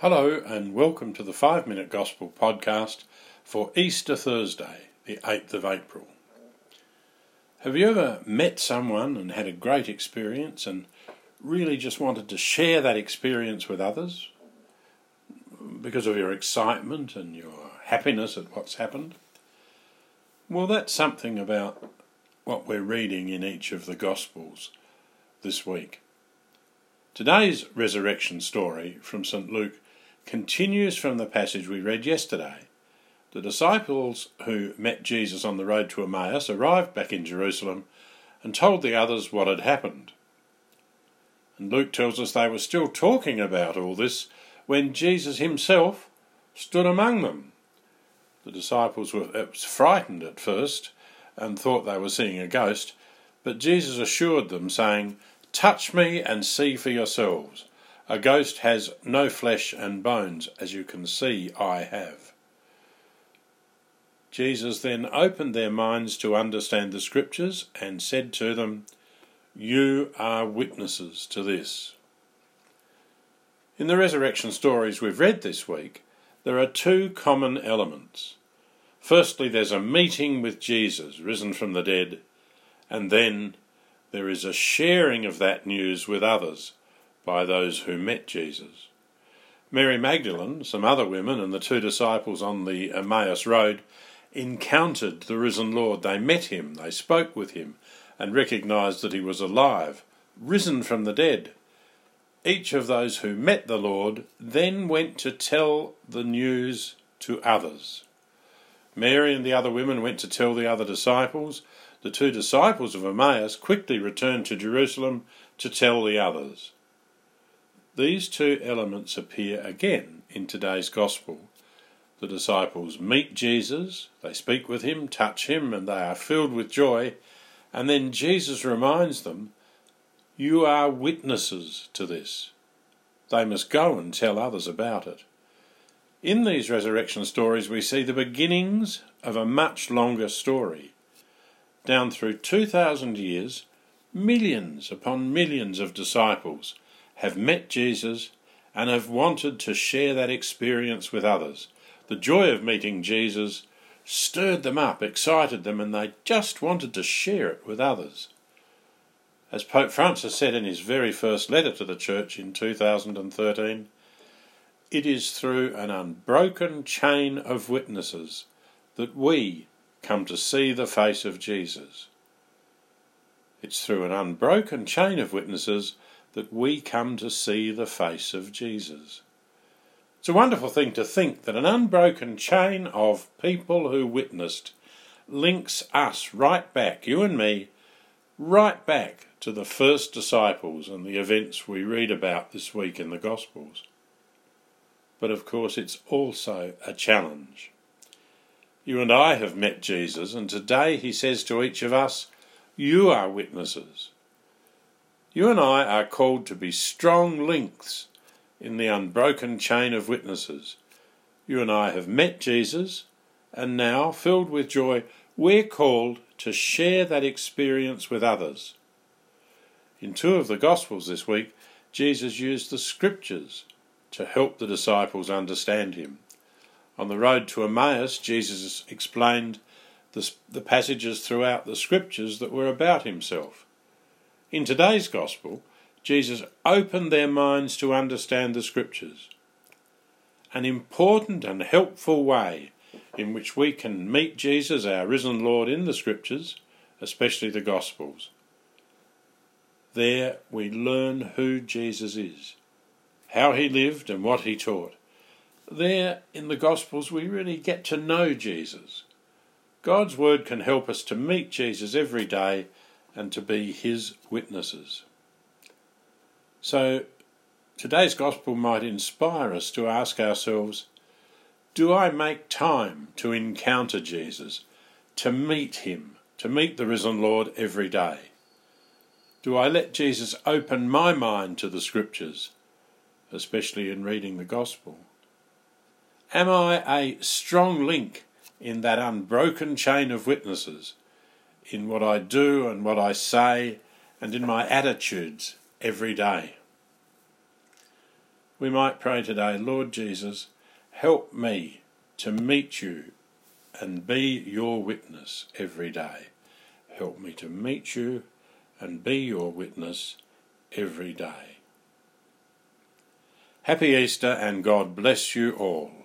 Hello, and welcome to the 5 Minute Gospel podcast for Easter Thursday, the 8th of April. Have you ever met someone and had a great experience and really just wanted to share that experience with others because of your excitement and your happiness at what's happened? Well, that's something about what we're reading in each of the Gospels this week. Today's resurrection story from St. Luke continues from the passage we read yesterday. The disciples who met Jesus on the road to Emmaus arrived back in Jerusalem and told the others what had happened. And Luke tells us they were still talking about all this when Jesus himself stood among them. The disciples were frightened at first and thought they were seeing a ghost, but Jesus assured them, saying, Touch me and see for yourselves. A ghost has no flesh and bones, as you can see I have. Jesus then opened their minds to understand the Scriptures and said to them, You are witnesses to this. In the resurrection stories we've read this week, there are two common elements. Firstly, there's a meeting with Jesus, risen from the dead, and then there is a sharing of that news with others by those who met Jesus. Mary Magdalene, some other women, and the two disciples on the Emmaus Road encountered the risen Lord. They met him, they spoke with him, and recognized that he was alive, risen from the dead. Each of those who met the Lord then went to tell the news to others. Mary and the other women went to tell the other disciples. The two disciples of Emmaus quickly returned to Jerusalem to tell the others. These two elements appear again in today's Gospel. The disciples meet Jesus, they speak with him, touch him, and they are filled with joy. And then Jesus reminds them, You are witnesses to this. They must go and tell others about it. In these resurrection stories, we see the beginnings of a much longer story. Down through 2,000 years, millions upon millions of disciples have met Jesus and have wanted to share that experience with others. The joy of meeting Jesus stirred them up, excited them, and they just wanted to share it with others. As Pope Francis said in his very first letter to the Church in 2013, it is through an unbroken chain of witnesses that we come to see the face of Jesus. It's through an unbroken chain of witnesses that we come to see the face of Jesus. It's a wonderful thing to think that an unbroken chain of people who witnessed links us right back, you and me, right back to the first disciples and the events we read about this week in the Gospels. But of course, it's also a challenge. You and I have met Jesus, and today he says to each of us, You are witnesses. You and I are called to be strong links in the unbroken chain of witnesses. You and I have met Jesus, and now, filled with joy, we're called to share that experience with others. In two of the Gospels this week, Jesus used the Scriptures to help the disciples understand him. On the road to Emmaus, Jesus explained the, the passages throughout the Scriptures that were about himself. In today's Gospel, Jesus opened their minds to understand the Scriptures. An important and helpful way in which we can meet Jesus, our risen Lord, in the Scriptures, especially the Gospels. There we learn who Jesus is, how he lived, and what he taught. There in the Gospels we really get to know Jesus. God's Word can help us to meet Jesus every day and to be his witnesses. So, today's gospel might inspire us to ask ourselves Do I make time to encounter Jesus, to meet him, to meet the risen Lord every day? Do I let Jesus open my mind to the Scriptures, especially in reading the Gospel? Am I a strong link in that unbroken chain of witnesses in what I do and what I say and in my attitudes every day. we might pray today, Lord Jesus, help me to meet you and be your witness every day. Help me to meet you and be your witness every day. Happy Easter and God bless you all.